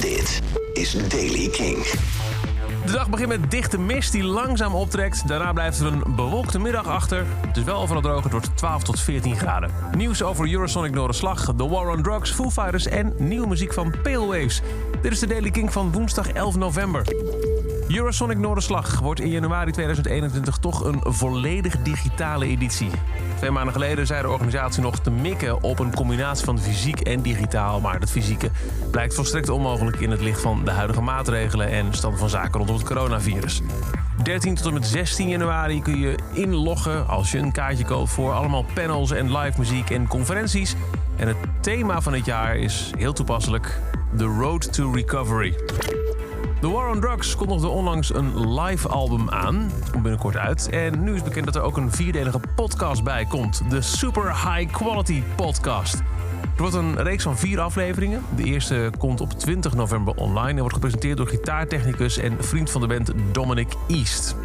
Dit is Daily King. De dag begint met dichte mist die langzaam optrekt. Daarna blijft er een bewolkte middag achter. Het is wel overal droog, het wordt 12 tot 14 graden. Nieuws over Eurosonic Noorderslag, The War on Drugs, Foo Fighters en nieuwe muziek van Pale Waves. Dit is de Daily King van woensdag 11 november. Eurosonic Noorderslag wordt in januari 2021 toch een volledig digitale editie. Twee maanden geleden zei de organisatie nog te mikken op een combinatie van fysiek en digitaal. Maar het fysieke blijkt volstrekt onmogelijk in het licht van de huidige maatregelen en stand van zaken rondom het coronavirus. 13 tot en met 16 januari kun je inloggen als je een kaartje koopt voor allemaal panels en live muziek en conferenties. En het thema van dit jaar is heel toepasselijk: The Road to Recovery. The War on Drugs kondigde onlangs een live album aan. Komt binnenkort uit. En nu is bekend dat er ook een vierdelige podcast bij komt. De Super High Quality Podcast. Er wordt een reeks van vier afleveringen. De eerste komt op 20 november online en wordt gepresenteerd door gitaartechnicus en vriend van de band Dominic East.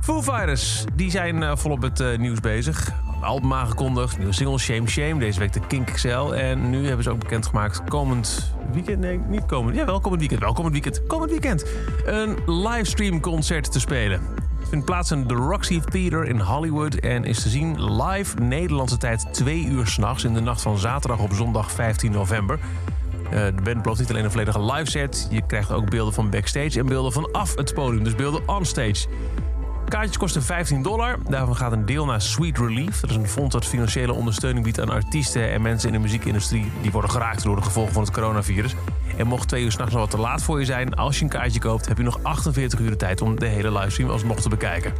Foo Fighters die zijn uh, volop het uh, nieuws bezig. Album aangekondigd, nieuwe single Shame Shame, deze week de Kink XL. En nu hebben ze ook bekendgemaakt komend weekend, nee, niet komend, ja wel komend weekend, wel komend weekend, komend weekend, een livestream concert te spelen. Het vindt plaats in de Roxy Theater in Hollywood en is te zien live Nederlandse tijd 2 uur s'nachts in de nacht van zaterdag op zondag 15 november. Uh, de band belooft niet alleen een volledige live set, je krijgt ook beelden van backstage en beelden vanaf het podium, dus beelden onstage. Kaartjes kosten 15 dollar. Daarvan gaat een deel naar Sweet Relief. Dat is een fonds dat financiële ondersteuning biedt aan artiesten en mensen in de muziekindustrie die worden geraakt door de gevolgen van het coronavirus. En mocht twee uur s'nachts nog wat te laat voor je zijn, als je een kaartje koopt, heb je nog 48 uur de tijd om de hele livestream alsnog te bekijken.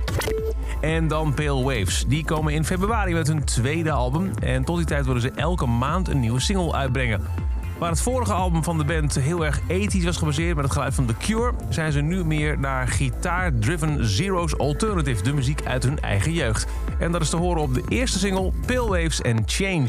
En dan Pale Waves. Die komen in februari met hun tweede album. En tot die tijd willen ze elke maand een nieuwe single uitbrengen. Waar het vorige album van de band heel erg ethisch was gebaseerd met het geluid van The Cure, zijn ze nu meer naar gitaar-driven Zero's Alternative, de muziek uit hun eigen jeugd. En dat is te horen op de eerste single Pale Waves and Change.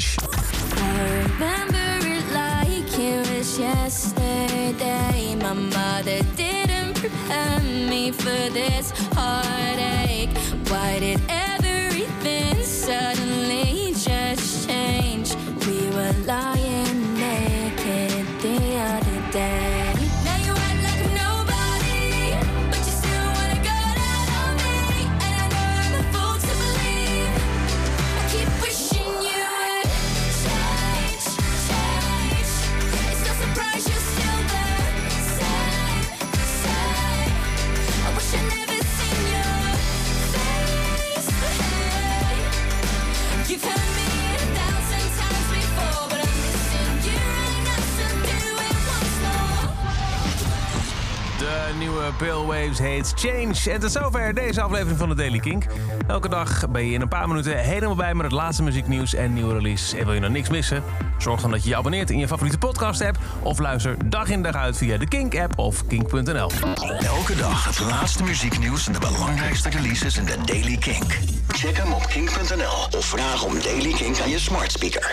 De nieuwe Pale Waves heet Change. En tot zover deze aflevering van de Daily Kink. Elke dag ben je in een paar minuten helemaal bij met het laatste muzieknieuws en nieuwe release. En wil je nou niks missen? Zorg dan dat je je abonneert in je favoriete podcast app. Of luister dag in dag uit via de Kink app of kink.nl. Elke dag het laatste muzieknieuws en de belangrijkste releases in de Daily Kink. Check hem op kink.nl of vraag om Daily Kink aan je smart speaker.